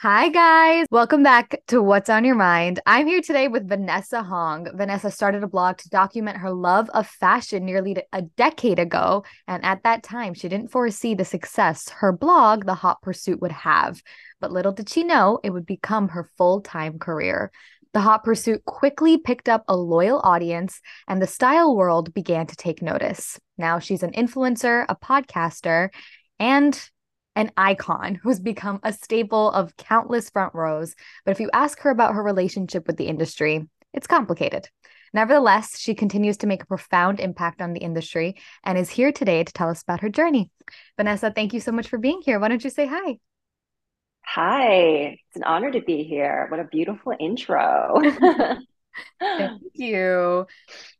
Hi, guys. Welcome back to What's on Your Mind. I'm here today with Vanessa Hong. Vanessa started a blog to document her love of fashion nearly a decade ago. And at that time, she didn't foresee the success her blog, The Haute Pursuit, would have. But little did she know it would become her full time career. The Haute Pursuit quickly picked up a loyal audience, and the style world began to take notice. Now she's an influencer, a podcaster, and an icon who's become a staple of countless front rows. But if you ask her about her relationship with the industry, it's complicated. Nevertheless, she continues to make a profound impact on the industry and is here today to tell us about her journey. Vanessa, thank you so much for being here. Why don't you say hi? Hi, it's an honor to be here. What a beautiful intro. Thank you.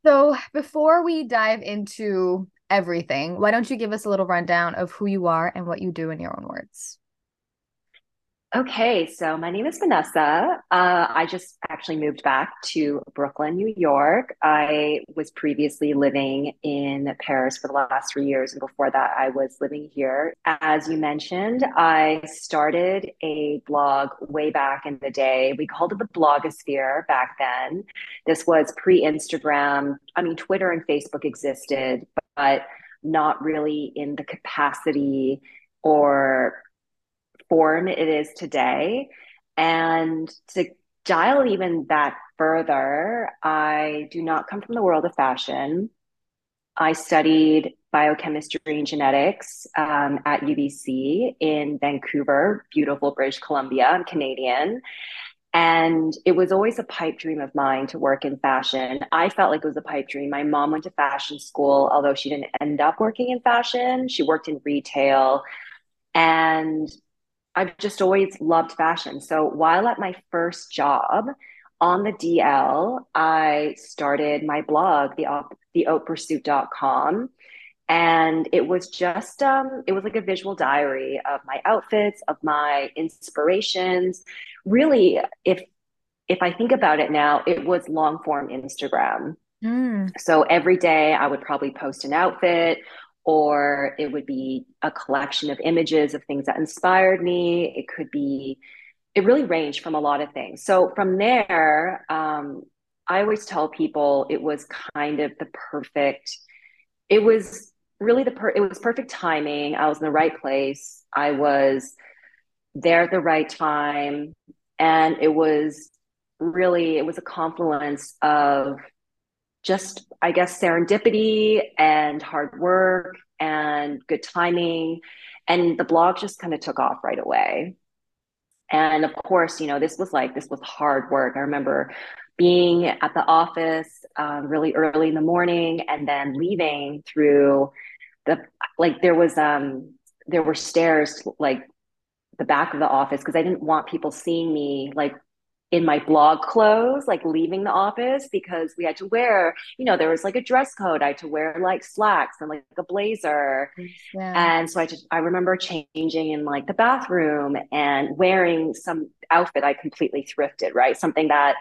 So, before we dive into everything. Why don't you give us a little rundown of who you are and what you do in your own words? Okay, so my name is Vanessa. Uh, I just actually moved back to Brooklyn, New York. I was previously living in Paris for the last three years, and before that, I was living here. As you mentioned, I started a blog way back in the day. We called it the blogosphere back then. This was pre Instagram. I mean, Twitter and Facebook existed, but not really in the capacity or form it is today. And to dial even that further, I do not come from the world of fashion. I studied biochemistry and genetics um, at UBC in Vancouver, beautiful British Columbia. I'm Canadian. And it was always a pipe dream of mine to work in fashion. I felt like it was a pipe dream. My mom went to fashion school, although she didn't end up working in fashion. She worked in retail. And I've just always loved fashion. So while at my first job on the DL, I started my blog, the, thehautepursuit.com. And it was just, um, it was like a visual diary of my outfits, of my inspirations. Really, if if I think about it now, it was long form Instagram. Mm. So every day I would probably post an outfit or it would be a collection of images of things that inspired me. It could be, it really ranged from a lot of things. So from there, um, I always tell people it was kind of the perfect, it was really the, per- it was perfect timing. I was in the right place. I was there at the right time. And it was really, it was a confluence of just, I guess, serendipity and hard work and good timing. And the blog just kind of took off right away. And of course, you know, this was like, this was hard work. I remember being at the office um, really early in the morning and then leaving through the, like, there was, um, there were stairs like the back of the office because I didn't want people seeing me like in my blog clothes, like leaving the office because we had to wear, you know, there was like a dress code. I had to wear like slacks and like a blazer. Yeah. And so I just, I remember changing in like the bathroom and wearing some outfit I completely thrifted, right? Something that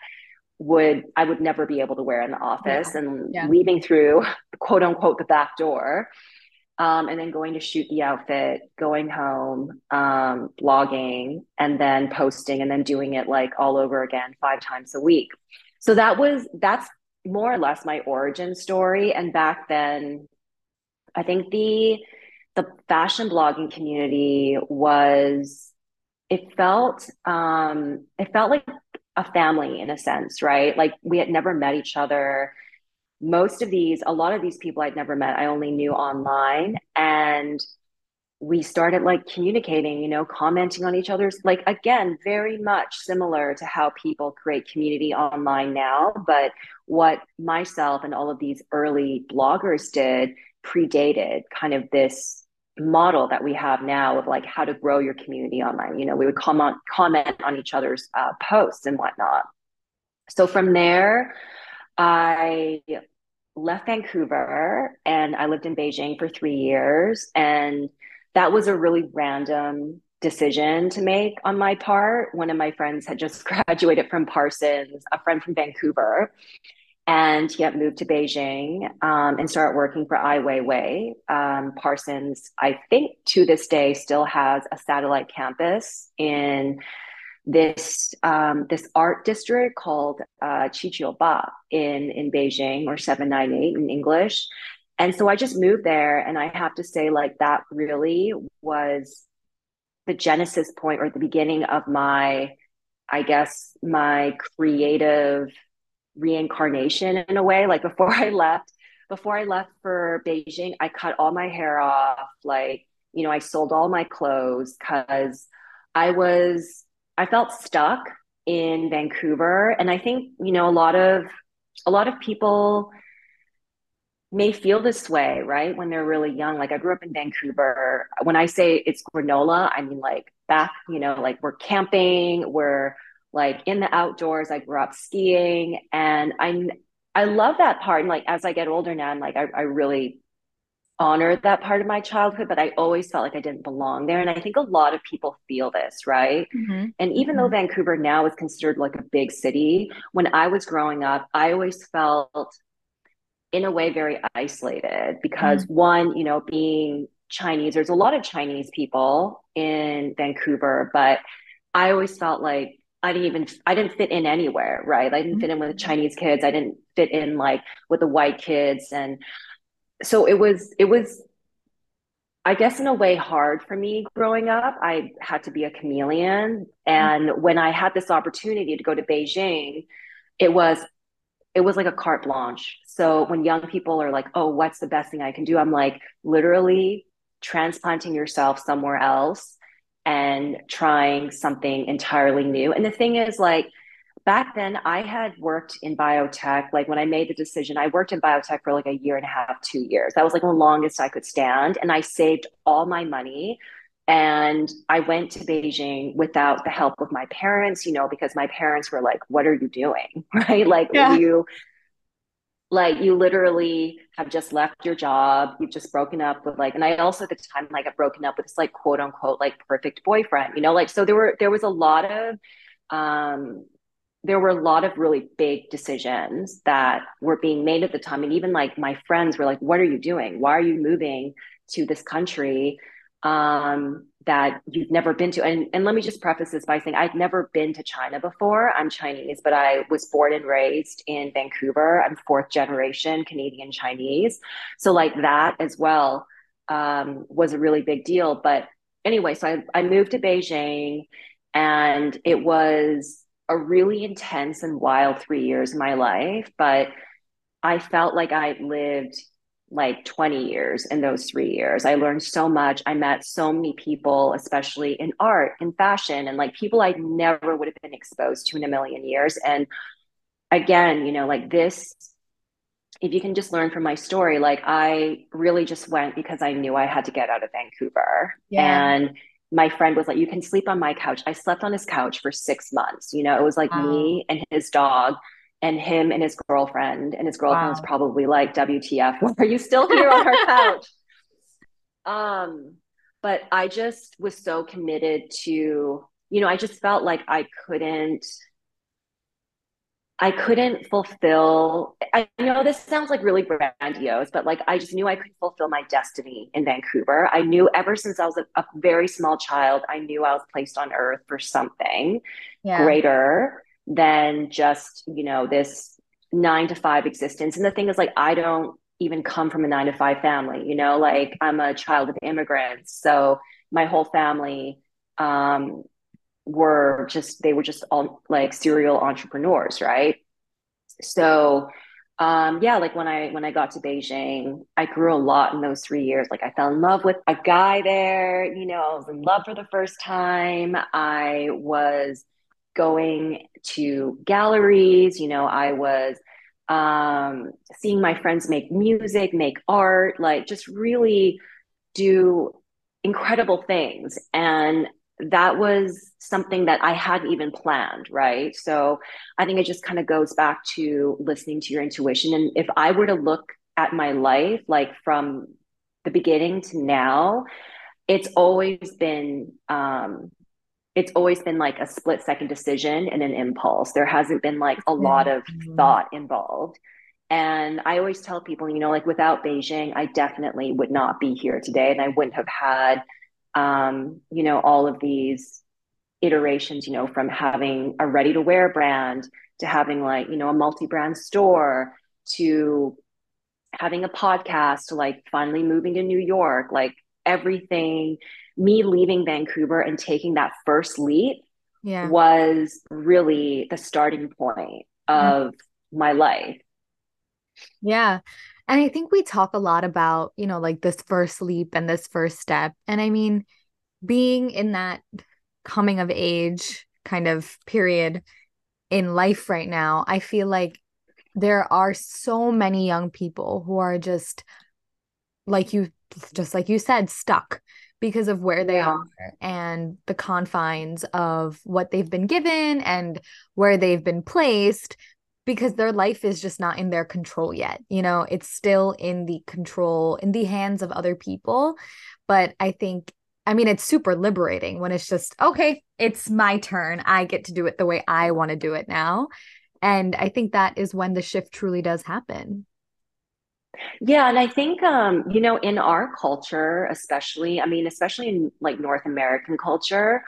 would, I would never be able to wear in the office yeah. and yeah. leaving through quote unquote the back door um, and then going to shoot the outfit, going home, um, blogging, and then posting, and then doing it like all over again five times a week. So that was that's more or less my origin story. And back then, I think the the fashion blogging community was it felt um, it felt like a family in a sense, right? Like we had never met each other most of these, a lot of these people I'd never met, I only knew online. And we started like communicating, you know, commenting on each other's, like, again, very much similar to how people create community online now. But what myself and all of these early bloggers did predated kind of this model that we have now of like how to grow your community online. You know, we would comment comment on each other's uh, posts and whatnot. So from there, I left Vancouver and I lived in Beijing for three years. And that was a really random decision to make on my part. One of my friends had just graduated from Parsons, a friend from Vancouver, and he had moved to Beijing um, and started working for Ai Weiwei. Um, Parsons, I think to this day, still has a satellite campus in this um, this art district called uh, Qijiuba in in Beijing or 798 in English. And so I just moved there and I have to say like that really was the genesis point or the beginning of my I guess my creative reincarnation in a way like before I left before I left for Beijing I cut all my hair off like you know I sold all my clothes cuz I was I felt stuck in Vancouver. And I think, you know, a lot of a lot of people may feel this way, right? When they're really young. Like I grew up in Vancouver. When I say it's granola, I mean like back, you know, like we're camping, we're like in the outdoors. I grew up skiing and I I love that part. And like as I get older now, I'm like I, I really honored that part of my childhood, but I always felt like I didn't belong there. And I think a lot of people feel this, right? Mm-hmm. And even mm-hmm. though Vancouver now is considered like a big city, when I was growing up, I always felt in a way very isolated because mm-hmm. one, you know, being Chinese, there's a lot of Chinese people in Vancouver, but I always felt like I didn't even I didn't fit in anywhere, right? I didn't fit in with the Chinese kids. I didn't fit in like with the white kids and so it was it was I guess in a way hard for me growing up. I had to be a chameleon. And mm-hmm. when I had this opportunity to go to Beijing, it was it was like a carte blanche. So when young people are like, "Oh, what's the best thing I can do?" I'm like, literally transplanting yourself somewhere else and trying something entirely new. And the thing is like back then I had worked in biotech. Like when I made the decision, I worked in biotech for like a year and a half, two years. That was like the longest I could stand. And I saved all my money. And I went to Beijing without the help of my parents, you know, because my parents were like, what are you doing? Right. Like yeah. you, like you literally have just left your job you've just broken up with like and i also at the time like got broken up with this like quote unquote like perfect boyfriend you know like so there were there was a lot of um there were a lot of really big decisions that were being made at the time. And even like my friends were like what are you doing? Why are you moving to this country um, that you've never been to? And, and let me just preface this by saying i've never been to china before. I'm chinese but i was born and raised in vancouver. I'm fourth generation canadian chinese. So like that as well um, was a really big deal. But anyway so I, I moved to beijing and it was a really intense and wild three years of my life, but I felt like I lived like 20 years in those three years. I learned so much. I met so many people, especially in art and fashion, and like people I never would have been exposed to in a million years. And again, you know, like this, if you can just learn from my story, like I really just went because I knew I had to get out of Vancouver. Yeah. And my friend was like, You can sleep on my couch. I slept on his couch for six months. You know, it was like wow. me and his dog and him and his girlfriend. And his girlfriend wow. was probably like, WTF, are you still here on our couch? Um, but I just was so committed to, you know, I just felt like I couldn't I couldn't fulfill. I know this sounds like really grandiose, but like I just knew I couldn't fulfill my destiny in Vancouver. I knew ever since I was a, a very small child, I knew I was placed on earth for something yeah. greater than just, you know, this nine to five existence. And the thing is, like, I don't even come from a nine to five family, you know, like I'm a child of immigrants. So my whole family, um, were just they were just all like serial entrepreneurs right? So um yeah like when i when i got to beijing i grew a lot in those three years. Like i fell in love with a guy there you know i was in love for the first time. I was going to galleries you know i was um seeing my friends make music make art like just really do incredible things. And that was something that I hadn't even planned, right? So I think it just kind of goes back to listening to your intuition. And if I were to look at my life, like from the beginning to now, it's always been, um, it's always been like a split second decision and an impulse. There hasn't been like a lot of mm-hmm. thought involved. And I always tell people, you know, like without Beijing, I definitely would not be here today and I wouldn't have had um, you know, all of these iterations, you know, from having a ready to wear brand to having like, you know, a multi brand store to having a podcast to like finally moving to New York, like everything, me leaving Vancouver and taking that first leap yeah. was really the starting point of mm-hmm. my life. Yeah. And I think we talk a lot about, you know, like this first leap and this first step. And I mean, being in that coming of age kind of period in life right now, I feel like there are so many young people who are just like you just like you said stuck because of where they yeah. are and the confines of what they've been given and where they've been placed because their life is just not in their control yet. You know, it's still in the control, in the hands of other people. But I think, I mean, it's super liberating when it's just, okay, it's my turn. I get to do it the way I want to do it now. And I think that is when the shift truly does happen. Yeah, and I think um, you know, in our culture, especially, I mean, especially in like North American culture,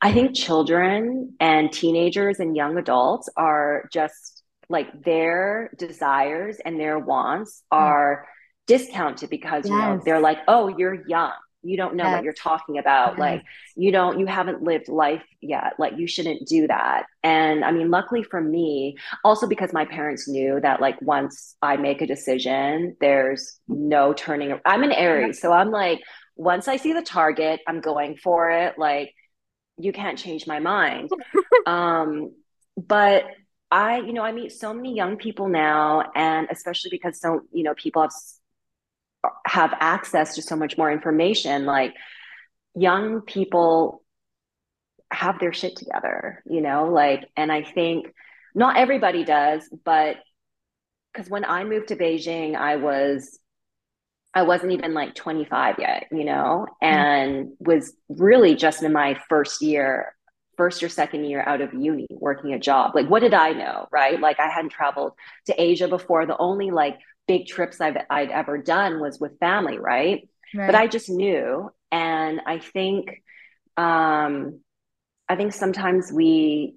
I think children and teenagers and young adults are just like their desires and their wants hmm. are discounted because yes. you know they're like, oh, you're young you don't know yes. what you're talking about yes. like you don't you haven't lived life yet like you shouldn't do that and i mean luckily for me also because my parents knew that like once i make a decision there's no turning i'm an aries so i'm like once i see the target i'm going for it like you can't change my mind um but i you know i meet so many young people now and especially because so you know people have have access to so much more information like young people have their shit together you know like and i think not everybody does but because when i moved to beijing i was i wasn't even like 25 yet you know mm-hmm. and was really just in my first year first or second year out of uni working a job like what did i know right like i hadn't traveled to asia before the only like big trips I've I'd ever done was with family, right? right. But I just knew, and I think, um, I think sometimes we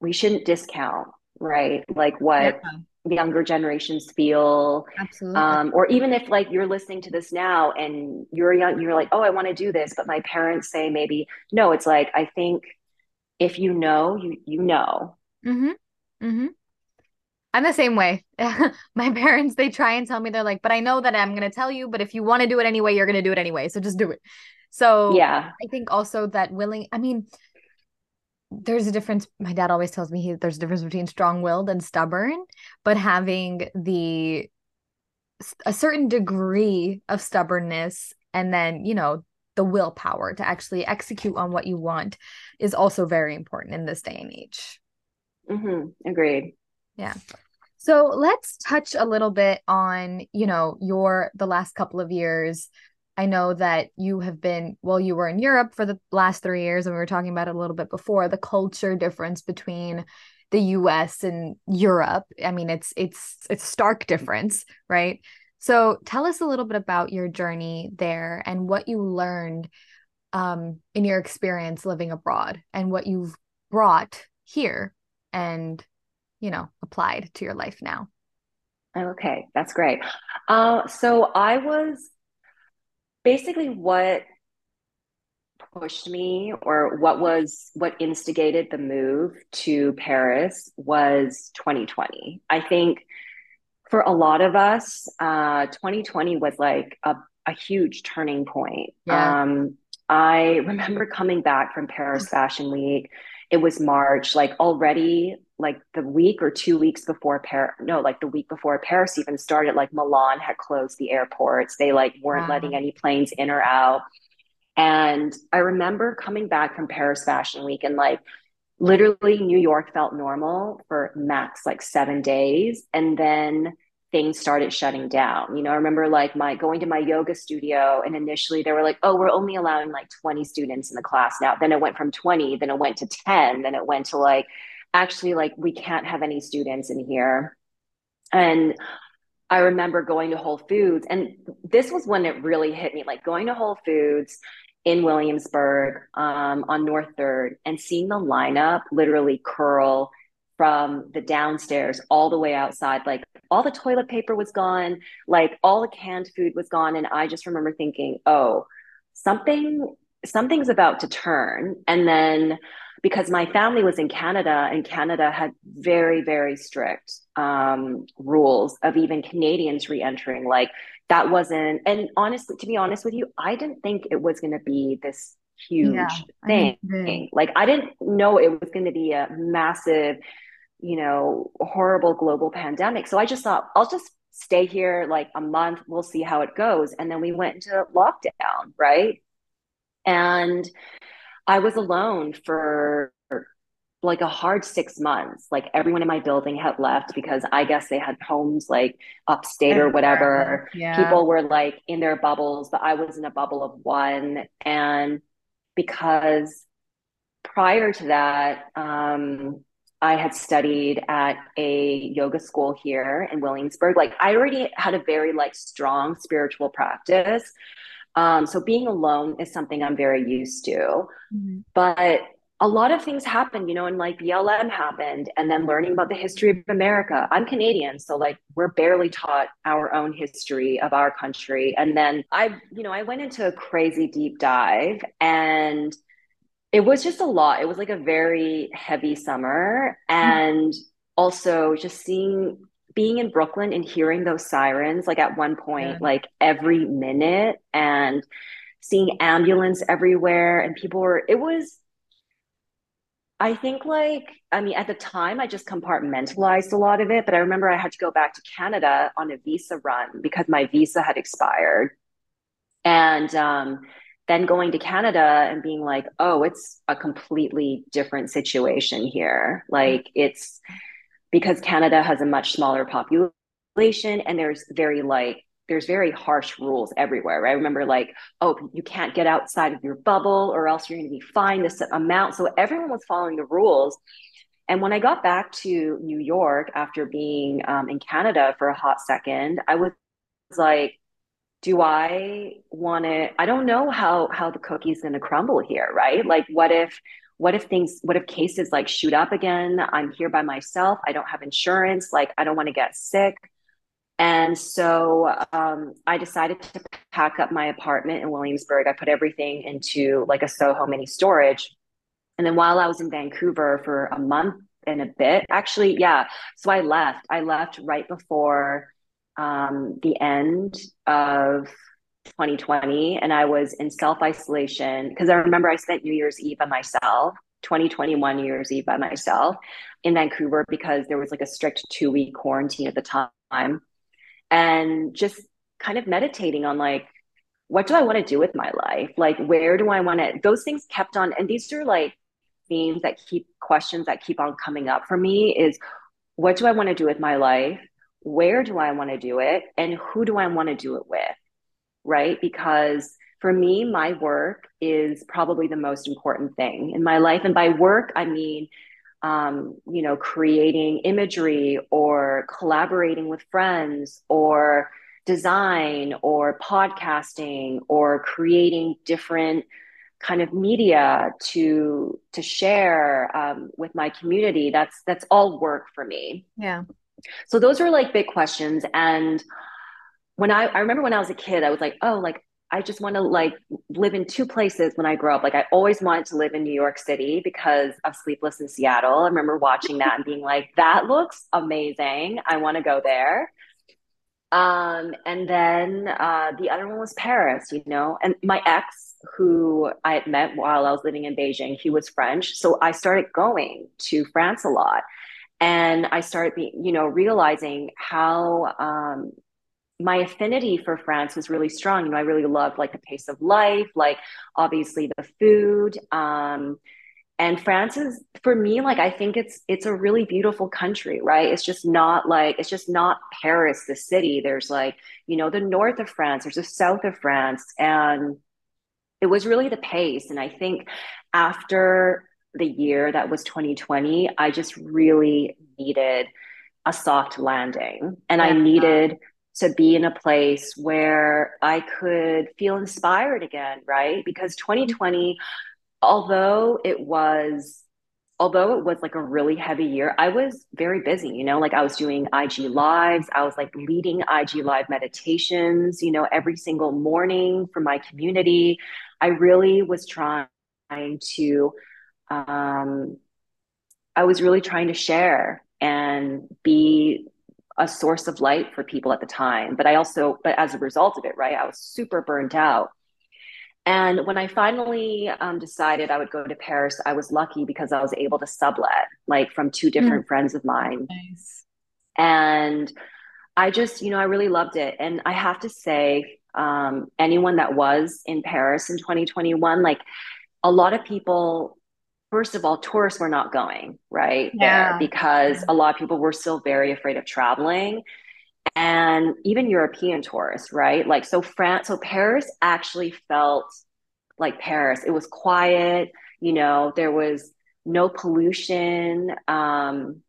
we shouldn't discount, right? Like what yeah. Younger generations feel, absolutely, um, or even if like you're listening to this now and you're young, you're like, oh, I want to do this, but my parents say maybe no. It's like I think if you know, you you know. Mm-hmm. Mm-hmm. I'm the same way. My parents, they try and tell me, they're like, but I know that I'm going to tell you, but if you want to do it anyway, you're going to do it anyway. So just do it. So, yeah, I think also that willing, I mean, there's a difference. My dad always tells me he, there's a difference between strong willed and stubborn, but having the, a certain degree of stubbornness and then, you know, the willpower to actually execute on what you want is also very important in this day and age. Mm-hmm. Agreed. Yeah. So let's touch a little bit on, you know, your the last couple of years. I know that you have been, well, you were in Europe for the last three years, and we were talking about it a little bit before the culture difference between the US and Europe. I mean, it's it's it's stark difference, right? So tell us a little bit about your journey there and what you learned um, in your experience living abroad and what you've brought here and you know, applied to your life now? Okay, that's great. Uh, so I was basically what pushed me or what was what instigated the move to Paris was 2020. I think for a lot of us, uh, 2020 was like a, a huge turning point. Yeah. Um, I remember coming back from Paris Fashion Week. It was March, like already like the week or two weeks before Paris, no, like the week before Paris even started, like Milan had closed the airports. They like weren't wow. letting any planes in or out. And I remember coming back from Paris Fashion Week and like literally New York felt normal for max like seven days. And then things started shutting down. You know, I remember like my going to my yoga studio and initially they were like, oh, we're only allowing like 20 students in the class now. Then it went from 20, then it went to 10, then it went to like actually like we can't have any students in here and i remember going to whole foods and this was when it really hit me like going to whole foods in Williamsburg um, on North Third and seeing the lineup literally curl from the downstairs all the way outside. Like all the toilet paper was gone, like all the canned food was gone. And I just remember thinking, oh, something something's about to turn. And then because my family was in Canada and Canada had very, very strict um, rules of even Canadians re-entering. Like that wasn't, and honestly, to be honest with you, I didn't think it was going to be this huge yeah, thing. I like I didn't know it was going to be a massive, you know, horrible global pandemic. So I just thought I'll just stay here like a month. We'll see how it goes. And then we went into lockdown, right? And I was alone for like a hard six months. Like everyone in my building had left because I guess they had homes like upstate or whatever. Yeah. People were like in their bubbles, but I was in a bubble of one. And because prior to that, um, I had studied at a yoga school here in Williamsburg. Like I already had a very like strong spiritual practice. Um, so being alone is something I'm very used to. Mm-hmm. But a lot of things happened, you know, and like BLM happened, and then learning about the history of America. I'm Canadian, so like we're barely taught our own history of our country. And then I, you know, I went into a crazy deep dive and it was just a lot. It was like a very heavy summer. And mm-hmm. also just seeing being in Brooklyn and hearing those sirens, like at one point, yeah. like every minute, and seeing ambulance everywhere, and people were, it was, I think, like, I mean, at the time, I just compartmentalized a lot of it, but I remember I had to go back to Canada on a visa run because my visa had expired. And, um, then going to Canada and being like, oh, it's a completely different situation here. Like it's because Canada has a much smaller population and there's very like there's very harsh rules everywhere. Right? I remember like, oh, you can't get outside of your bubble or else you're going to be fined this amount. So everyone was following the rules. And when I got back to New York after being um, in Canada for a hot second, I was like, do I want to? I don't know how how the cookie's going to crumble here, right? Like, what if what if things what if cases like shoot up again? I'm here by myself. I don't have insurance. Like i don't want to get sick. And so um, i decided to pack up my apartment in williamsburg. I put everything into like a soho mini storage. And then while i was in vancouver for a month and a bit actually yeah so i left. I left right before um, the end of 2020 and I was in self isolation because I remember I spent New Year's Eve by myself, 2021 New Year's Eve by myself in Vancouver because there was like a strict two week quarantine at the time. And just kind of meditating on like, what do I want to do with my life? Like, where do I want to? Those things kept on, and these are like themes that keep questions that keep on coming up for me is what do I want to do with my life? Where do I want to do it? And who do I want to do it with? Right? Because for me, my work is probably the most important thing in my life. And by work, I mean, um, you know, creating imagery or collaborating with friends or design or podcasting or creating different kind of media to to share um, with my community that's that's all work for me yeah so those are like big questions and when I, I remember when I was a kid, I was like, oh, like I just want to like live in two places when I grow up. Like I always wanted to live in New York City because of Sleepless in Seattle. I remember watching that and being like, that looks amazing. I want to go there. Um, and then uh, the other one was Paris, you know, and my ex who I had met while I was living in Beijing, he was French. So I started going to France a lot. And I started, you know, realizing how um, my affinity for France was really strong. You know, I really loved like the pace of life, like obviously the food. Um, and France is for me, like I think it's it's a really beautiful country, right? It's just not like it's just not Paris, the city. There's like, you know, the north of France, there's the south of France. And it was really the pace. And I think after the year that was 2020, I just really needed a soft landing. And yeah. I needed to be in a place where I could feel inspired again, right? Because 2020, although it was although it was like a really heavy year, I was very busy, you know, like I was doing IG lives, I was like leading IG live meditations, you know, every single morning for my community. I really was trying to um I was really trying to share and be a source of light for people at the time. But I also, but as a result of it, right, I was super burnt out. And when I finally um, decided I would go to Paris, I was lucky because I was able to sublet, like from two different mm. friends of mine. Nice. And I just, you know, I really loved it. And I have to say, um, anyone that was in Paris in 2021, like a lot of people first of all, tourists were not going right yeah. there because a lot of people were still very afraid of traveling. And even European tourists, right? Like, so France, so Paris actually felt like Paris. It was quiet, you know, there was no pollution. Um,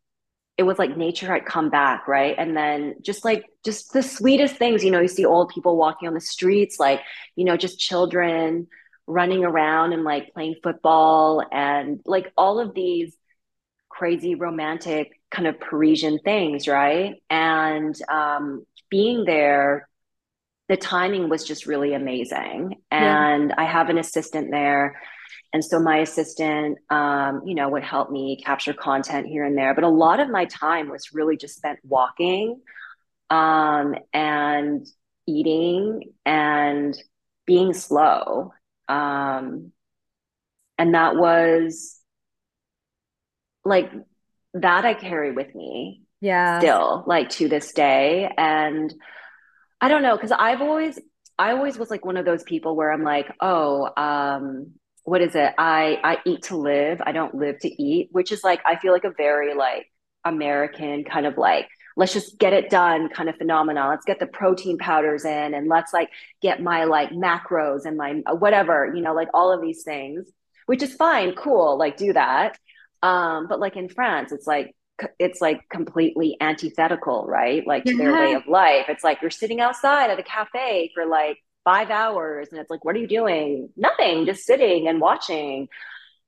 it was like nature had come back, right? And then just like just the sweetest things, you know, you see old people walking on the streets, like, you know, just children running around and like playing football and like all of these crazy romantic kind of Parisian things, right? And um, being there, the timing was just really amazing. And yeah. I have an assistant there. And so my assistant, um, you know, would help me capture content here and there. But a lot of my time was really just spent walking um, and eating and being slow um, and that was like that I carry with me. Yeah. Still, like to this day. And I don't know, because I've always I always was like one of those people where I'm like, oh, um, what is it? I I eat to live. I don't live to eat, which is like I feel like a very like American kind of like let's just get it done kind of phenomenon. Let's get the protein powders in and let's like get my like macros and my whatever, you know, like all of these things, which is fine, cool, like do that. Um, but like in France, it's like it's like completely antithetical, right? Like to yeah. their way of life. It's like you're sitting outside at a cafe for like five hours and it's like, what are you doing? Nothing, just sitting and watching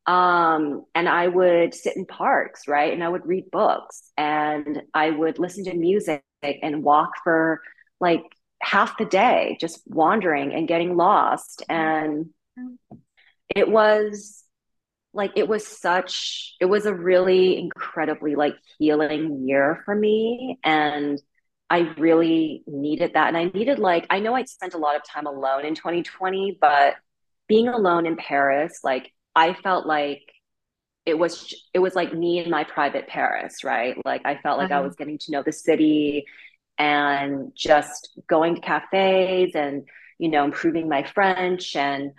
um, and I would sit in parks, right? And I would read books and I would listen to music and walk for like half the day, just wandering and getting lost. And it was like, it was such, it was a really incredibly like healing year for me. And I really needed that. And I needed like, I know I spent a lot of time alone in 2020, but being alone in Paris, like I felt like it was it was like me in my private Paris, right? Like I felt like uh-huh. I was getting to know the city and just going to cafes and you know improving my French and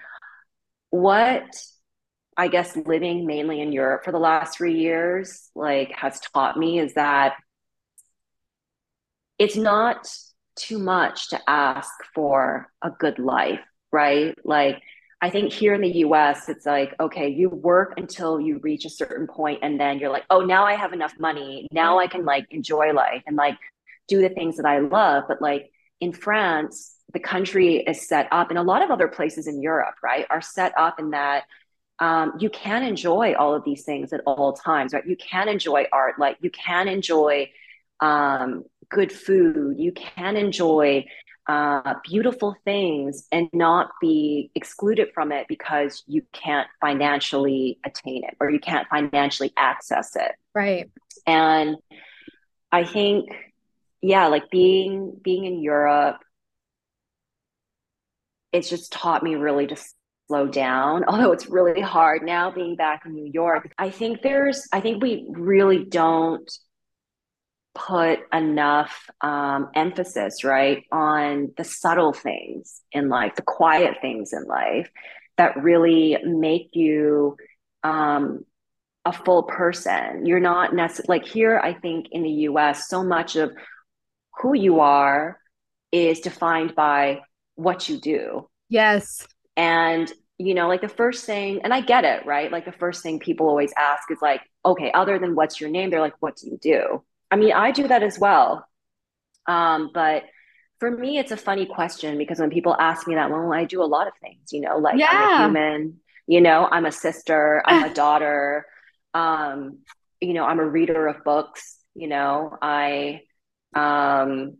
what I guess living mainly in Europe for the last 3 years like has taught me is that it's not too much to ask for a good life, right? Like I think here in the US, it's like, okay, you work until you reach a certain point and then you're like, oh, now I have enough money. Now I can like enjoy life and like do the things that I love. But like in France, the country is set up, and a lot of other places in Europe, right, are set up in that um, you can enjoy all of these things at all times, right? You can enjoy art, like you can enjoy um, good food, you can enjoy uh, beautiful things and not be excluded from it because you can't financially attain it or you can't financially access it. Right. And I think, yeah, like being being in Europe, it's just taught me really to slow down although it's really hard now being back in new york i think there's i think we really don't put enough um, emphasis, right, on the subtle things in life, the quiet things in life that really make you um, a full person. You're not necessarily like here, I think in the US, so much of who you are is defined by what you do. Yes. And you know, like the first thing, and I get it, right? Like the first thing people always ask is like, okay, other than what's your name, they're like, what do you do? I mean, I do that as well. Um, but for me, it's a funny question because when people ask me that, well, I do a lot of things, you know, like Yeah. I'm a human, you know, I'm a sister, I'm a daughter, um, you know, I'm a reader of books, you know, I, um,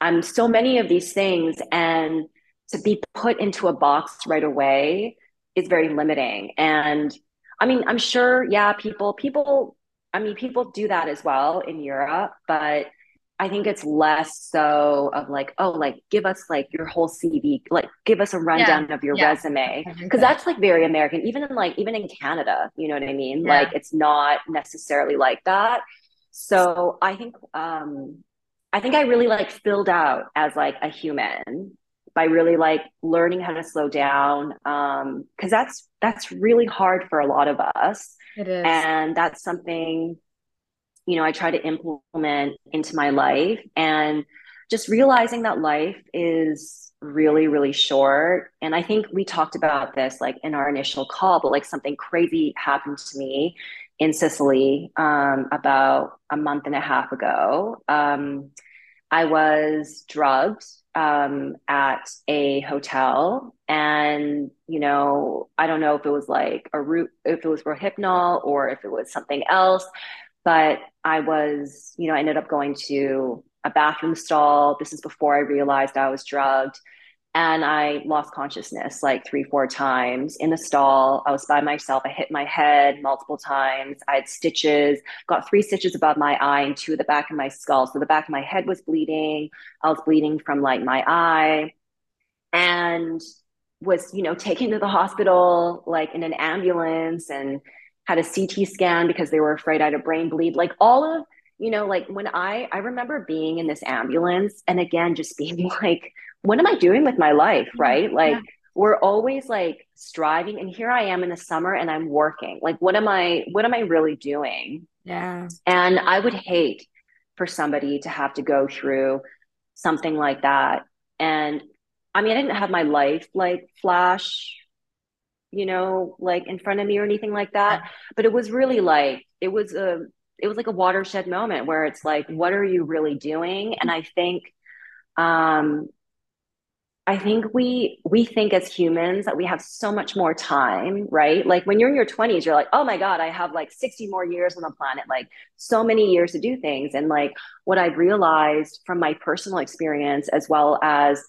I'm so many of these things, and to be put into a box right away is very limiting. And I mean, I'm sure, yeah, people, people, I mean, people do that as well in Europe, but I think it's less so of like, oh, like give us like your whole CV, like give us a Yeah. rundown of your Yeah. resume. I agree with Because that's like very American, even in like, even in Canada, you know what I mean? Yeah. Like it's not necessarily like that. So I think, um, I think I really like filled out as like a human by really like learning how to slow down. Um, because that's that's really hard for a lot of us. It is. And that's something, you know, I try to implement into my life and just realizing that life is really, really short. And I think we talked about this like in our initial call, but like something crazy happened to me in Sicily um, about a month and a half ago. Um, I was drugged um, at a hotel, and you know, I don't know if it was like a root, if it was Rohypnol or if it was something else, but I was, you know, I ended up going to a bathroom stall. This is before I realized I was drugged and I lost consciousness like three, four times in the stall. I was by myself. I hit my head multiple times. I had stitches, got three stitches above my eye and two at the back of my skull. So the back of my head was bleeding. I was bleeding from like my eye and was, you know, taken to the hospital like in an ambulance and had a CT scan because they were afraid I had a brain bleed. Like all of, you know, like when I I remember being in this ambulance and again just being like what am I doing with my life, right? Like Yeah. we're always like striving and here I am in the summer and I'm working. Like what am I what am I really doing? Yeah. And I would hate for somebody to have to go through something like that. And I mean, I didn't have my life like flash, you know, like in front of me or anything like that, but it was really like it was a it was like a watershed moment where it's like, what are you really doing? And I think um I think we we think as humans that we have so much more time, right? Like when you're in your 20s, you're like, "Oh my God, I have like 60 more years on the planet, like so many years to do things." And like what I've realized from my personal experience as well as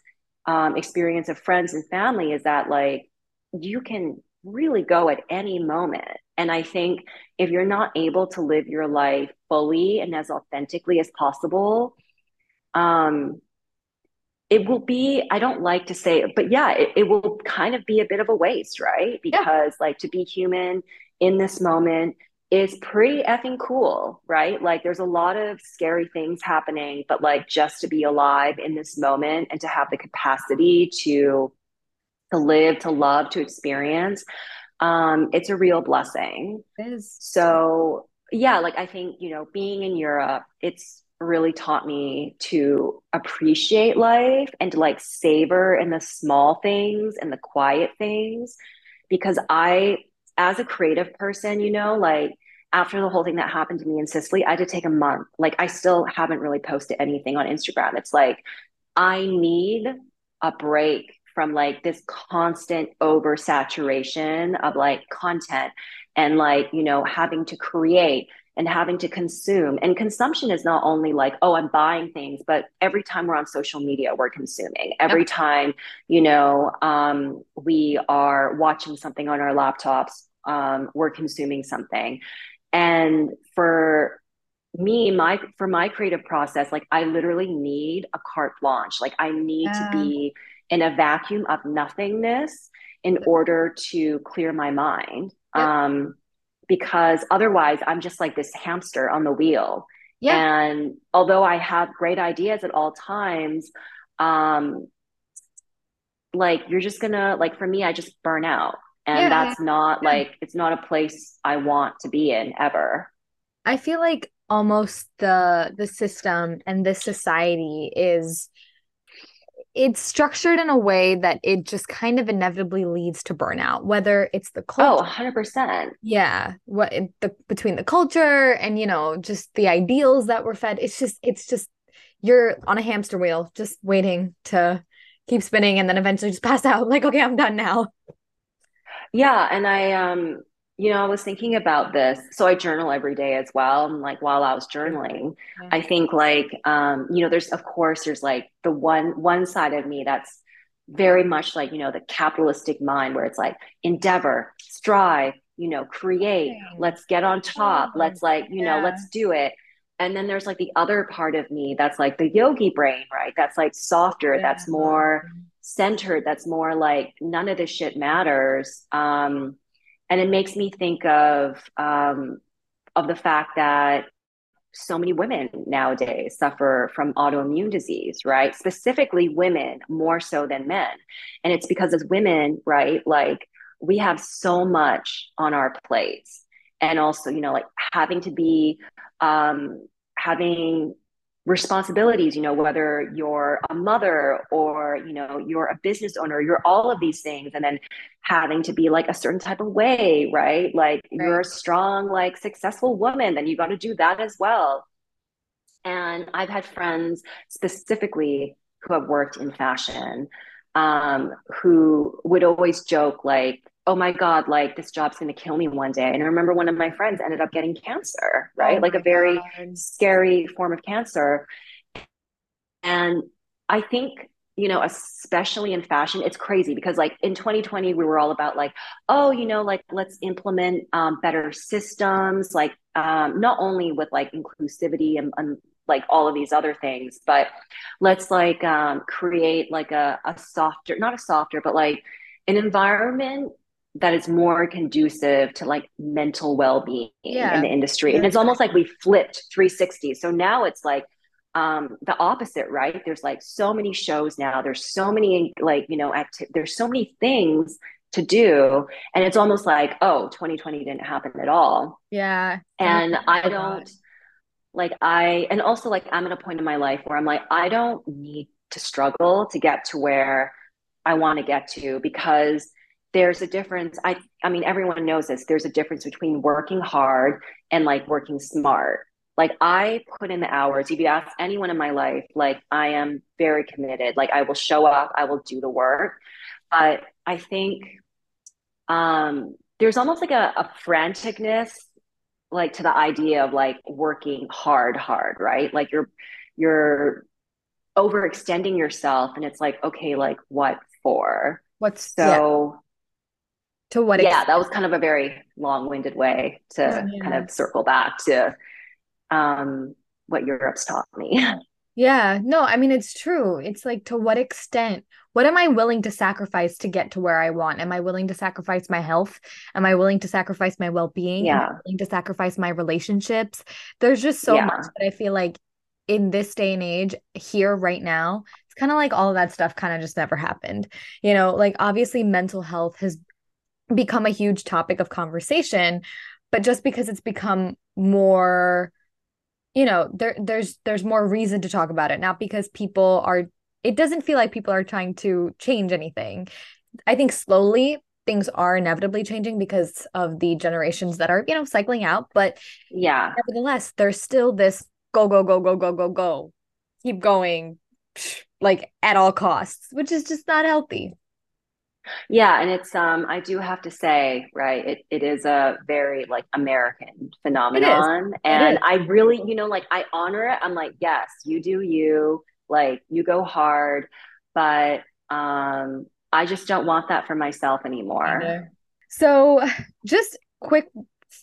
um, experience of friends and family is that like you can really go at any moment. And I think if you're not able to live your life fully and as authentically as possible, um, it will be, I don't like to say but yeah, it, it will kind of be a bit of a waste, right? Yeah. Because like to be human in this moment is pretty effing cool, right? Like there's a lot of scary things happening, but like just to be alive in this moment and to have the capacity to to live, to love, to experience, um, it's a real blessing. It is. So yeah, like I think, you know, being in Europe, it's really taught me to appreciate life and to like savor in the small things and the quiet things because I as a creative person, you know, like after the whole thing that happened to me in Sicily, I had to take a month. Like I still haven't really posted anything on Instagram. It's like I need a break from like this constant oversaturation of like content and like, you know, having to create and having to consume. And consumption is not only like, oh, I'm buying things, but every time we're on social media, we're consuming. Every Yep. time, you know, um, we are watching something on our laptops, um, we're consuming something. And for me, my for my creative process, like I literally need a carte blanche. Like I need to be in a vacuum of nothingness in order to clear my mind. Yep. Um, because otherwise I'm just like this hamster on the wheel. Yeah. And although I have great ideas at all times, um, like you're just gonna like for me, I just burn out. And Yeah. that's not Yeah. like it's not a place I want to be in ever. I feel like almost the the system and this society is it's structured in a way that it just kind of inevitably leads to burnout, whether it's the Oh, culture, 100%. yeah, what the between the culture and you know just the ideals that we're fed. It's just it's just you're on a hamster wheel, just waiting to keep spinning and then eventually just pass out. Like, okay, I'm done now. Yeah, and I um you know, I was thinking about this. So I journal every day as well. And like while I was journaling, yeah. I think like um, you know, there's of course there's like the one one side of me that's very much like, you know, the capitalistic mind where it's like endeavor, strive, you know, create, let's get on top, let's like, you yeah. know, let's do it. And then there's like the other part of me that's like the yogi brain, right? That's like softer, yeah. that's more centered, that's more like none of this shit matters. Um, and it makes me think of um, of the fact that so many women nowadays suffer from autoimmune disease, right? Specifically women more so than men. And it's because as women, right, like we have so much on our plates. And also, you know, like having to be um having responsibilities you know whether you're a mother or you know you're a business owner you're all of these things and then having to be like a certain type of way right like right. you're a strong like successful woman then you got to do that as well and i've had friends specifically who have worked in fashion um, who would always joke like oh my god like this job's going to kill me one day. And i remember one of my friends ended up getting cancer right? Oh like a very god. scary form of cancer. And i think you know especially in fashion it's crazy because like in 2020 we were all about like oh you know like let's implement um, better systems like um, not only with like inclusivity and, and like all of these other things but let's like um, create like a, a softer not a softer but like an environment that is more conducive to like mental well-being yeah. in the industry. And it's almost like we flipped 360 so now it's like um the opposite right? There's like so many shows now. There's so many like you know acti- there's so many things to do. And it's almost like oh 2020 didn't happen at all. Yeah. And oh i don't like i and also like i'm at a point in my life where i'm like i don't need to struggle to get to where i want to get to because there's a difference. I i mean everyone knows this. There's a difference between working hard and like working smart. Like i put in the hours. If you ask anyone in my life like i am very committed. Like i will show up. I will do the work. But i think um there's almost like a, a franticness like to the idea of like working hard hard right? Like you're you're overextending yourself and it's like okay like what for? What's so to what yeah extent? that was kind of a very long-winded way to oh, yeah. kind of circle back to um, what europe's taught me. Yeah no i mean it's true. It's like to what extent what am i willing to sacrifice to get to where i want? Am i willing to sacrifice my health? Am i willing to sacrifice my well-being? Yeah am i willing to sacrifice my relationships? There's just so yeah. much that i feel like in this day and age here right now it's kind of like all of that stuff kind of just never happened. You know like obviously mental health has become a huge topic of conversation but just because it's become more you know there there's there's more reason to talk about it not because people are it doesn't feel like people are trying to change anything. I think slowly things are inevitably changing because of the generations that are you know cycling out but yeah. nevertheless there's still this go go go go go go go keep going like at all costs which is just not healthy yeah, and it's um I do have to say, right, it, it is a very like American phenomenon. And I really, you know, like I honor it. I'm like, yes, you do you, like you go hard, but um I just don't want that for myself anymore. So just quick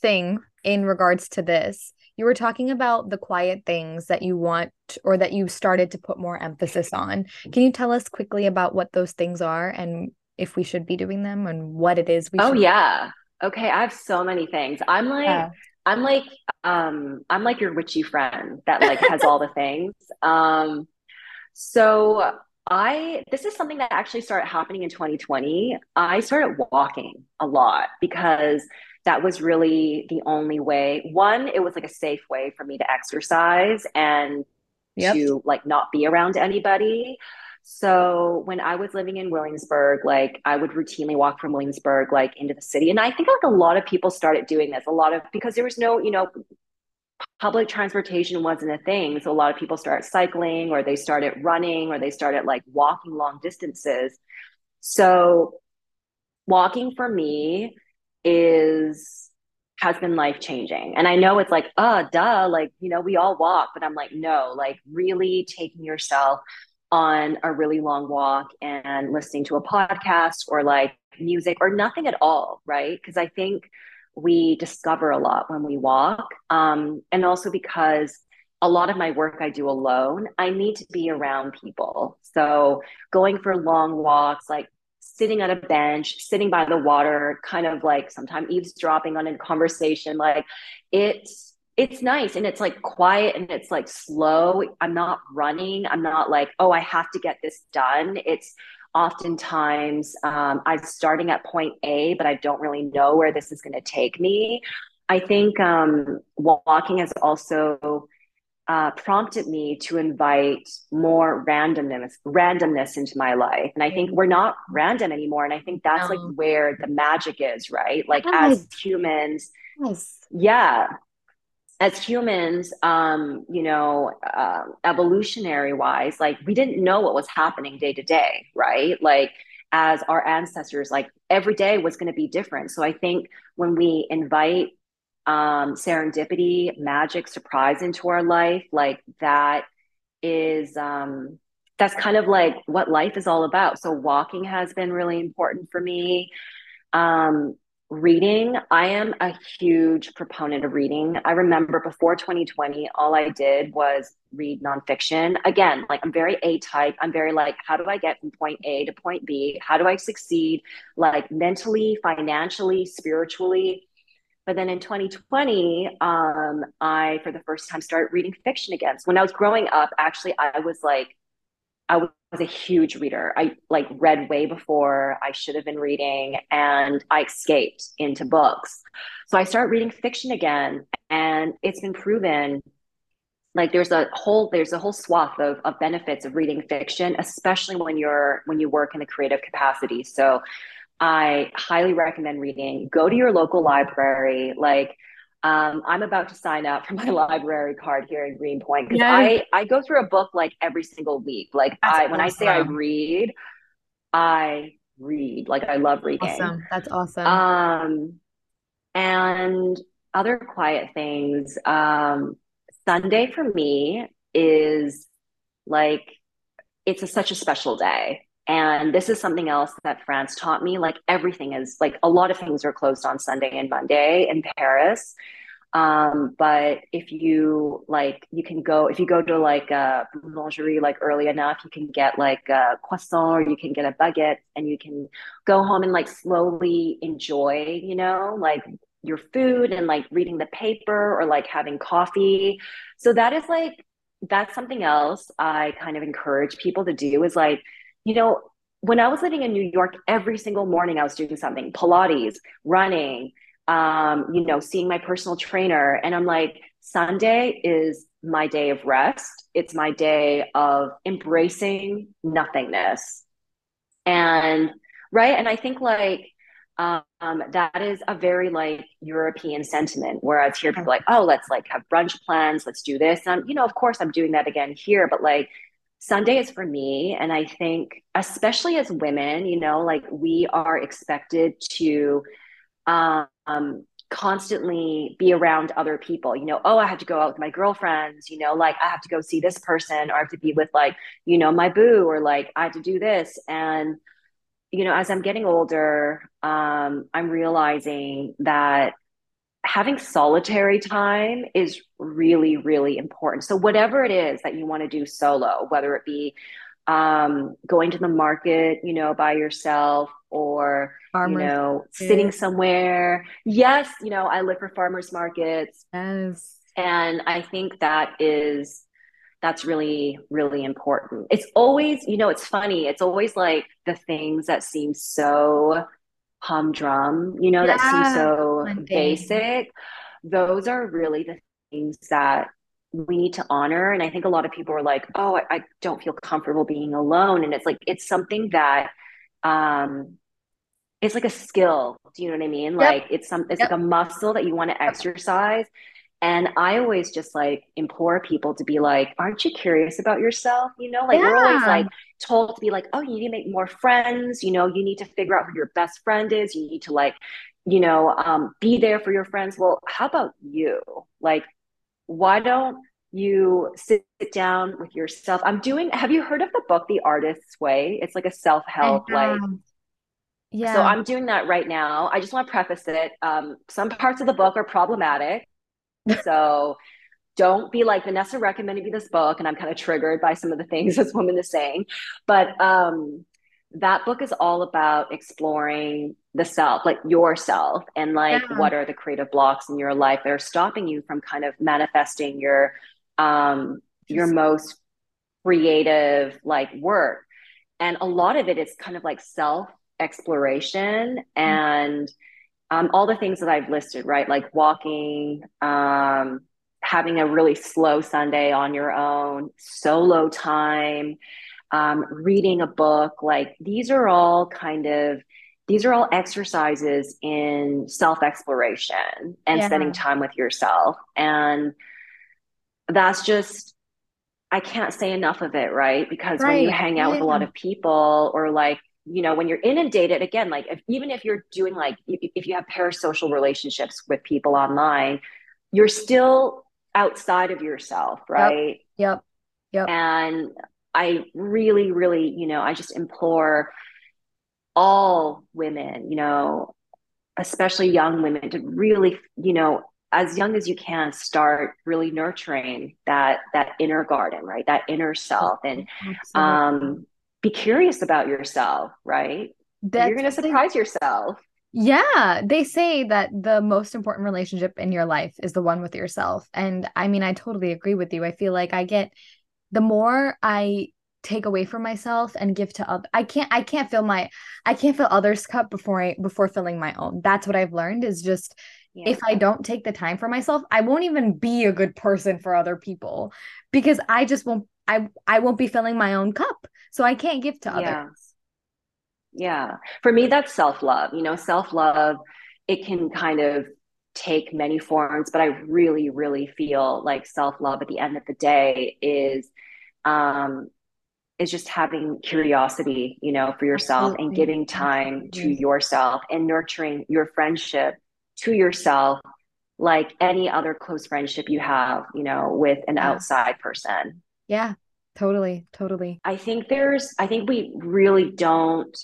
thing in regards to this. You were talking about the quiet things that you want or that you started to put more emphasis on. Can you tell us quickly about what those things are and if we should be doing them and what it is we should oh yeah. Okay i have so many things. I'm like yeah. i'm like um i'm like your witchy friend that like has all the things. Um so i this is something that actually started happening in 2020 i started walking a lot because that was really the only way. One it was like a safe way for me to exercise and yep. to like not be around anybody so when I was living in Williamsburg, like I would routinely walk from Williamsburg like into the city. And I think like a lot of people started doing this, a lot of because there was no, you know, public transportation wasn't a thing. So a lot of people started cycling or they started running or they started like walking long distances. So walking for me is has been life changing. And I know it's like, uh, duh, like, you know, we all walk, but I'm like, no, like really taking yourself on a really long walk and listening to a podcast or like music or nothing at all, right? Because I think we discover a lot when we walk. Um, and also because a lot of my work I do alone, I need to be around people. So going for long walks, like sitting on a bench, sitting by the water, kind of like sometimes eavesdropping on a conversation. Like it's it's nice and it's like quiet and it's like slow. I'm not running. I'm not like, oh, I have to get this done. It's oftentimes um, I'm starting at point A, but I don't really know where this is going to take me. I think um, walking has also uh, prompted me to invite more randomness randomness into my life and i think we're not random anymore and i think that's no. like where the magic is right like yes. as humans yes. yeah as humans um you know uh, evolutionary wise like we didn't know what was happening day to day right like as our ancestors like every day was going to be different so i think when we invite um, serendipity, magic, surprise into our life, like that is um, that's kind of like what life is all about. So walking has been really important for me. Um, reading, I am a huge proponent of reading. I remember before 2020, all I did was read nonfiction. Again, like I'm very A type. I'm very like, how do I get from point A to point B? How do I succeed, like mentally, financially, spiritually? But then in 2020, um, I, for the first time, started reading fiction again. So when I was growing up, actually, I was like, I was a huge reader. I like read way before I should have been reading, and I escaped into books. So I started reading fiction again, and it's been proven like there's a whole there's a whole swath of, of benefits of reading fiction especially when you're when you work in the creative capacity so I highly recommend reading. Go to your local library. Like, um, I'm about to sign up for my library card here in Greenpoint because I I go through a book like every single week. Like That's I when I say I read, I read. Like I love reading. Awesome. That's awesome. Um, and other quiet things. Um, Sunday for me is like it's a, such a special day. And this is something else that France taught me. Like everything is like a lot of things are closed on Sunday and Monday in Paris. Um, but if you like, you can go, if you go to like a boulangerie like early enough, you can get like a croissant or you can get a baguette and you can go home and like slowly enjoy, you know, like your food and like reading the paper or like having coffee. So that is like, that's something else I kind of encourage people to do is like, you know, when I was living in New York, every single morning I was doing something Pilates, running, um, you know, seeing my personal trainer. And I'm like, Sunday is my day of rest. It's my day of embracing nothingness. And right. And I think like, um, that is a very like European sentiment. Whereas here, people like, oh, let's like have brunch plans, let's do this. And I'm, you know, of course, I'm doing that again here, but like Sunday is for me. And I think, especially as women, you know, like we are expected to um, constantly be around other people. You know, oh, I have to go out with my girlfriends, you know, like I have to go see this person or I have to be with like, you know, my boo or like I have to do this. And, you know, as I'm getting older, um, I'm realizing that having solitary time is really, really important. So, whatever it is that you want to do solo, whether it be um, going to the market, you know, by yourself or, farmers you know, market. sitting somewhere. Yes, you know, I live for farmers markets. Yes. And I think that is that's really really important it's always you know it's funny it's always like the things that seem so humdrum, you know, yeah, that seems so basic. Those are really the things that we need to honor. And I think a lot of people are like, oh, I, I don't feel comfortable being alone. And it's like, it's something that, um, it's like a skill. Do you know what I mean? Yep. Like it's some, it's yep. like a muscle that you want to exercise. And I always just like implore people to be like, aren't you curious about yourself? You know, like yeah. we're always like told to be like, oh, you need to make more friends. You know, you need to figure out who your best friend is. You need to like, you know, um, be there for your friends. Well, how about you? Like, why don't you sit down with yourself? I'm doing, have you heard of the book, The Artist's Way? It's like a self help, like, yeah. So I'm doing that right now. I just want to preface it. Um, some parts of the book are problematic. so don't be like Vanessa recommended me this book, and I'm kind of triggered by some of the things this woman is saying. But um, that book is all about exploring the self, like yourself, and like yeah. what are the creative blocks in your life that are stopping you from kind of manifesting your um, your most creative like work. And a lot of it is kind of like self exploration mm-hmm. Um, all the things that I've listed, right? Like walking, um, having a really slow Sunday on your own, solo time, um, reading a book. Like these are all kind of these are all exercises in self exploration and yeah. spending time with yourself. And that's just I can't say enough of it, right? Because right. when you hang out yeah. with a lot of people or like you know when you're inundated again like if, even if you're doing like if you have parasocial relationships with people online you're still outside of yourself right? Yep yep, yep. and i really really you know i just implore all women you know especially young women to really you know as young as you can start really nurturing that that inner garden right? That inner self. And Absolutely. um be curious about yourself, right? That's, You're going to surprise yourself. Yeah, they say that the most important relationship in your life is the one with yourself. And I mean, I totally agree with you. I feel like I get the more I take away from myself and give to other I can't I can't fill my I can't fill others cup before I before filling my own. That's what I've learned is just yeah. if I don't take the time for myself, I won't even be a good person for other people because I just won't I I won't be filling my own cup. So I can't give to yeah. others. Yeah. For me that's self-love. You know, self-love it can kind of take many forms, but I really really feel like self-love at the end of the day is um is just having curiosity, you know, for yourself Absolutely. and giving time to yourself and nurturing your friendship to yourself like any other close friendship you have, you know, with an yeah. outside person. Yeah, totally. Totally. I think there's, I think we really don't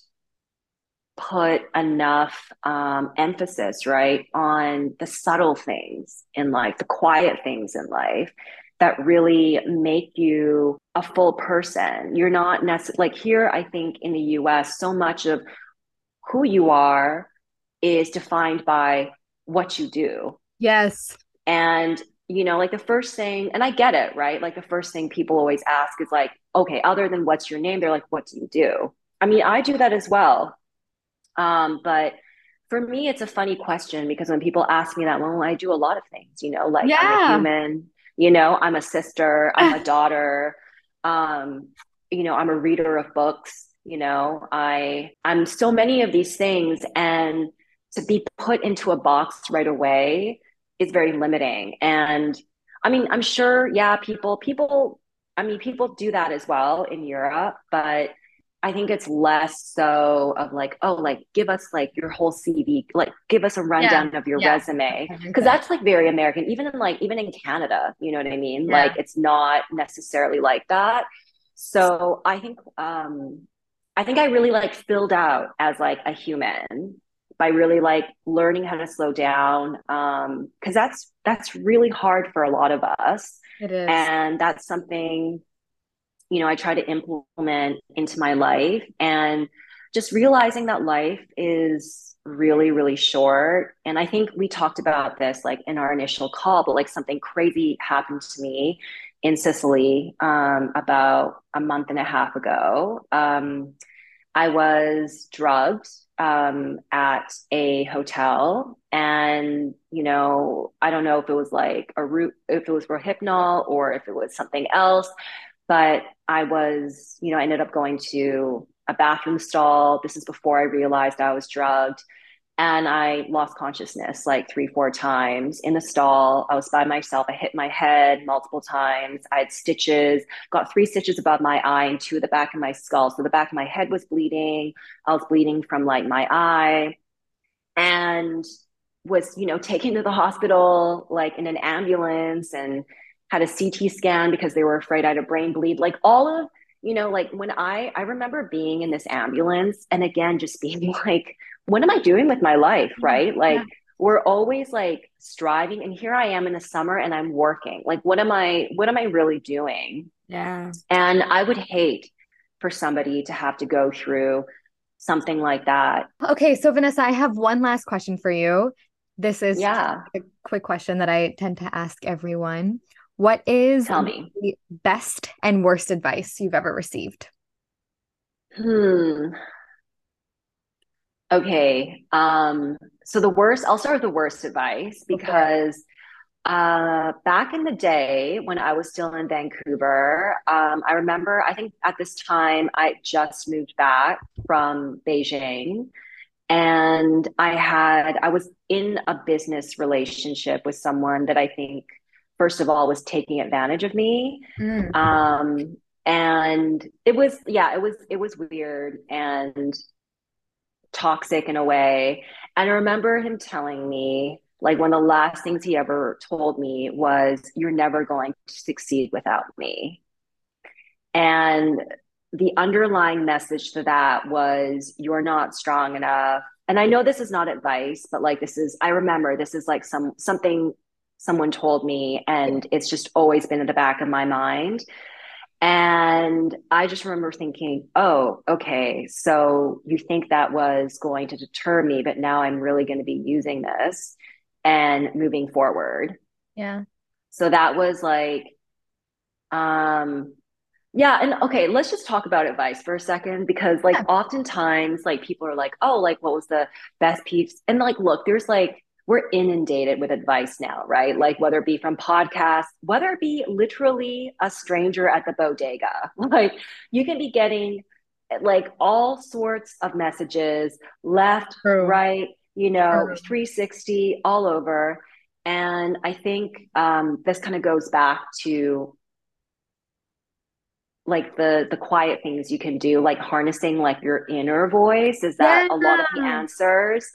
put enough um, emphasis, right, on the subtle things in life, the quiet things in life that really make you a full person. You're not necessarily like here, I think in the US, so much of who you are is defined by what you do. Yes. And you know, like the first thing, and I get it, right? Like the first thing people always ask is like, okay, other than what's your name, they're like, what do you do? I mean, I do that as well. Um, but for me, it's a funny question because when people ask me that, well, I do a lot of things, you know, like yeah. I'm a human, you know, I'm a sister, I'm a daughter, um, you know, I'm a reader of books, you know, I I'm so many of these things. And to be put into a box right away is very limiting. And I mean, I'm sure, yeah, people, people, I mean, people do that as well in Europe, but I think it's less so of like, oh, like give us like your whole CV, like give us a rundown yeah. of your yeah. resume. Cause that's like very American, even in like, even in Canada, you know what I mean? Yeah. Like it's not necessarily like that. So I think, um, I think I really like filled out as like a human by really like learning how to slow down um because that's that's really hard for a lot of us. It is. And that's something you know i try to implement into my life. And just realizing that life is really really short. And i think we talked about this like in our initial call but like something crazy happened to me in sicily um, about a month and a half ago. Um, i was drugged um, at a hotel. And, you know, I don't know if it was like a root, if it was Rohypnol or if it was something else, but I was, you know, I ended up going to a bathroom stall. This is before I realized I was drugged. And I lost consciousness like three, four times in the stall. I was by myself. I hit my head multiple times. I had stitches, got three stitches above my eye and two at the back of my skull. So the back of my head was bleeding. I was bleeding from like my eye and was, you know, taken to the hospital like in an ambulance and had a CT scan because they were afraid I had a brain bleed. Like all of, you know, like when I I remember being in this ambulance and again just being like what am I doing with my life? Right. Like, yeah. we're always like striving. And here I am in the summer and I'm working. Like, what am I, what am I really doing? Yeah. And I would hate for somebody to have to go through something like that. Okay. So, Vanessa, I have one last question for you. This is yeah. a quick question that I tend to ask everyone. What is Tell me. the best and worst advice you've ever received? Hmm. Okay. Um, so the worst, I'll start with the worst advice because okay. uh, back in the day when I was still in Vancouver, um, I remember, I think at this time I just moved back from Beijing and I had, I was in a business relationship with someone that I think, first of all, was taking advantage of me. Mm. Um, and it was, yeah, it was, it was weird. And toxic in a way. And I remember him telling me, like, one of the last things he ever told me was, You're never going to succeed without me. And the underlying message to that was, You're not strong enough. And I know this is not advice, but like, this is, I remember this is like some, something someone told me, and it's just always been in the back of my mind. And I just remember thinking, oh, okay, so you think that was going to deter me, but now I'm really going to be using this and moving forward. Yeah. So that was like, um, yeah. And okay, let's just talk about advice for a second because, like, yeah. oftentimes, like, people are like, oh, like, what was the best piece? And, like, look, there's like, we're inundated with advice now, right? Like whether it be from podcasts, whether it be literally a stranger at the bodega, like you can be getting like all sorts of messages left, True. right, you know, True. 360 all over. And I think um, this kind of goes back to like the the quiet things you can do, like harnessing like your inner voice. Is that yeah. a lot of the answers?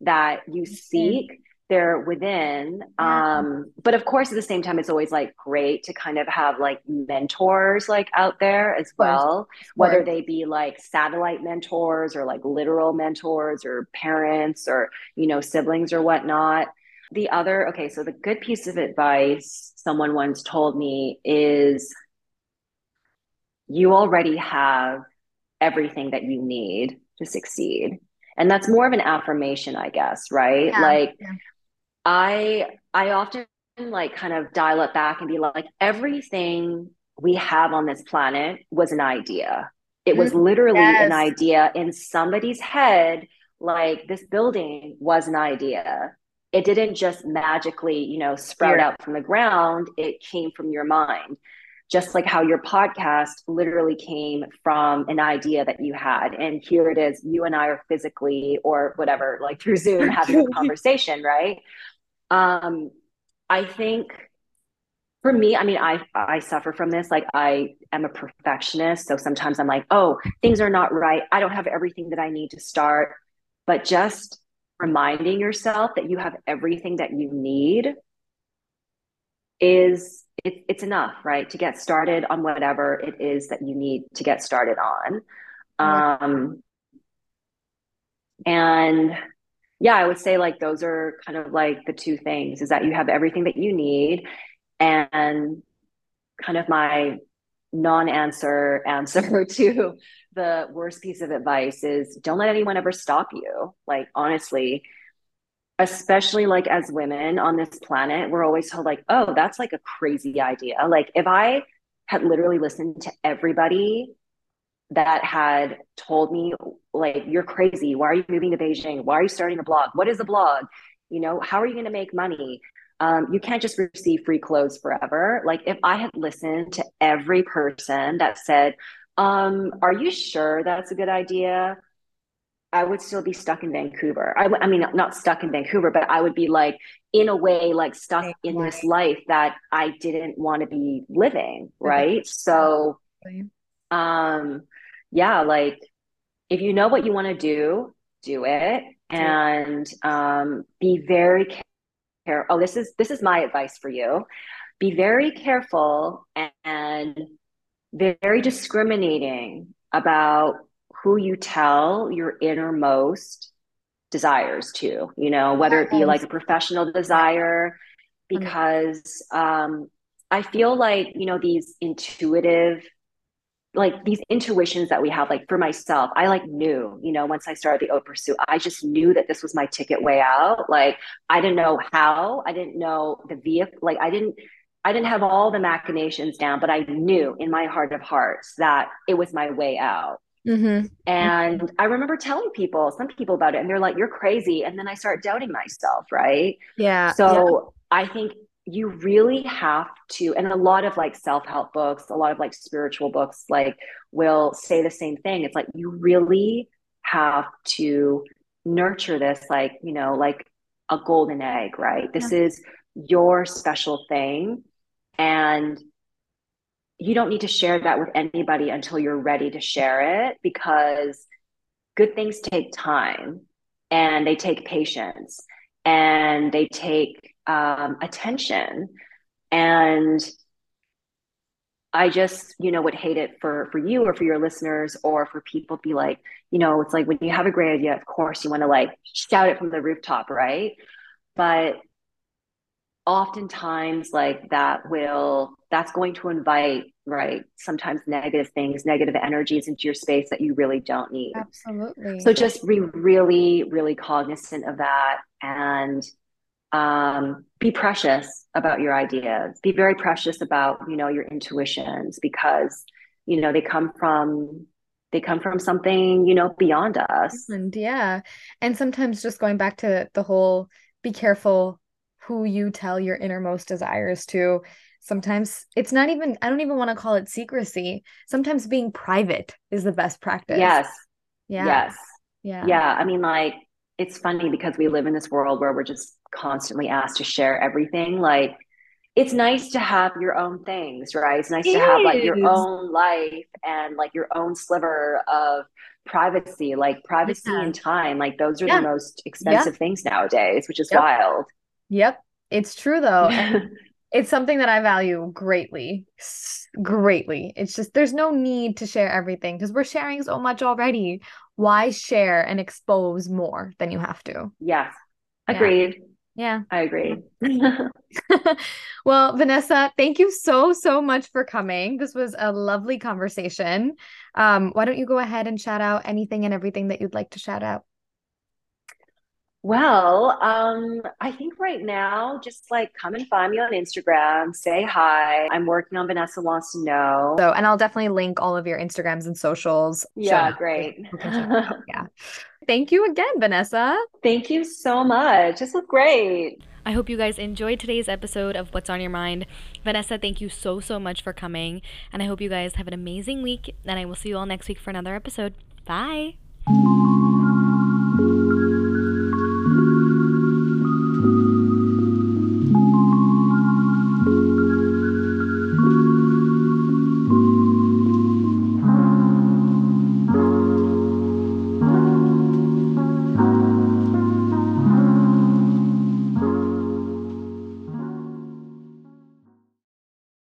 That you seek they're within yeah. um but of course at the same time it's always like great to kind of have like mentors like out there as well whether they be like satellite mentors or like literal mentors or parents or you know siblings or whatnot. The other okay so the good piece of advice someone once told me is you already have everything that you need to succeed and that's more of an affirmation i guess right? Yeah, like yeah. i i often like kind of dial it back and be like everything we have on this planet was an idea. It was mm-hmm. literally yes. an idea in somebody's head like this building was an idea. It didn't just magically you know sprout out from the ground. It came from your mind just like how your podcast literally came from an idea that you had. And here it is, you and I are physically or whatever, like through Zoom having a conversation, right? Um, I think for me, I mean, I I suffer from this. Like I am a perfectionist. So sometimes I'm like, oh, things are not right. I don't have everything that I need to start. But just reminding yourself that you have everything that you need is it, it's enough, right? To get started on whatever it is that you need to get started on. Um, and yeah, I would say like those are kind of like the two things is that you have everything that you need. And kind of my non answer answer to the worst piece of advice is don't let anyone ever stop you. Like, honestly, especially like as women on this planet, we're always told like, oh, that's like a crazy idea. Like if I had literally listened to everybody that had told me like you're crazy. Why are you moving to beijing? Why are you starting a blog? What is a blog? You know how are you going to make money? Um, you can't just receive free clothes forever. Like if i had listened to every person that said um, are you sure that's a good idea I would still be stuck in Vancouver. I, I mean, not stuck in Vancouver, but I would be like, in a way, like stuck in this life that I didn't want to be living. Right. So, um, yeah, like if you know what you want to do, do it and um, be very careful. Oh, this is this is my advice for you. Be very careful and, and very discriminating about who you tell your innermost desires to, you know, whether it be like a professional desire, because um, I feel like, you know, these intuitive, like these intuitions that we have, like for myself, I like knew, you know, once I started the haute pursuit, I just knew that this was my ticket way out. Like I didn't know how, I didn't know the vehicle, like I didn't, I didn't have all the machinations down, but I knew in my heart of hearts that it was my way out. Mm-hmm. And. I remember telling people, some people about it, and they're like, you're crazy. And then I start doubting myself, right? Yeah. So yeah. I think you really have to, and a lot of like self help books, a lot of like spiritual books, like will say the same thing. It's like you really have to nurture this, like, you know, like a golden egg, right? This yeah. is your special thing. And you don't need to share that with anybody until you're ready to share it because good things take time and they take patience and they take um, attention. And i just you know would hate it for for you or for your listeners or for people to be like you know it's like when you have a great idea of course you want to like shout it from the rooftop right? But oftentimes like that will that's going to invite right sometimes negative things negative energies into your space that you really don't need. Absolutely. So just be really really cognizant of that and um, be precious about your ideas. Be very precious about you know your intuitions because you know they come from they come from something you know beyond us. And yeah. And sometimes just going back to the whole be careful who you tell your innermost desires to. Sometimes it's not even, I don't even want to call it secrecy. Sometimes being private is the best practice. Yes. Yeah. Yes. Yeah. Yeah. I mean, like, it's funny because we live in this world where we're just constantly asked to share everything. Like, it's nice to have your own things, right? It's nice it to have like your own life and like your own sliver of privacy, like privacy yeah. and time. Like those are yeah. the most expensive yeah. things nowadays, which is yep. wild. Yep. It's true though. it's something that I value greatly. Greatly. It's just there's no need to share everything because we're sharing so much already. Why share and expose more than you have to? Yes. Agreed. Yeah. Yeah. I agree. well, Vanessa, thank you so, so much for coming. This was a lovely conversation. Um, why don't you go ahead and shout out anything and everything that you'd like to shout out? Well, um, I think right now, just like come and find me on Instagram, say hi. I'm working on Vanessa Wants to Know. So, and I'll definitely link all of your Instagrams and socials. Yeah, so great. yeah. Thank you again, Vanessa. Thank you so much. This was great. I hope you guys enjoyed today's episode of What's on Your Mind. Vanessa, thank you so, so much for coming. And I hope you guys have an amazing week. And I will see you all next week for another episode. Bye.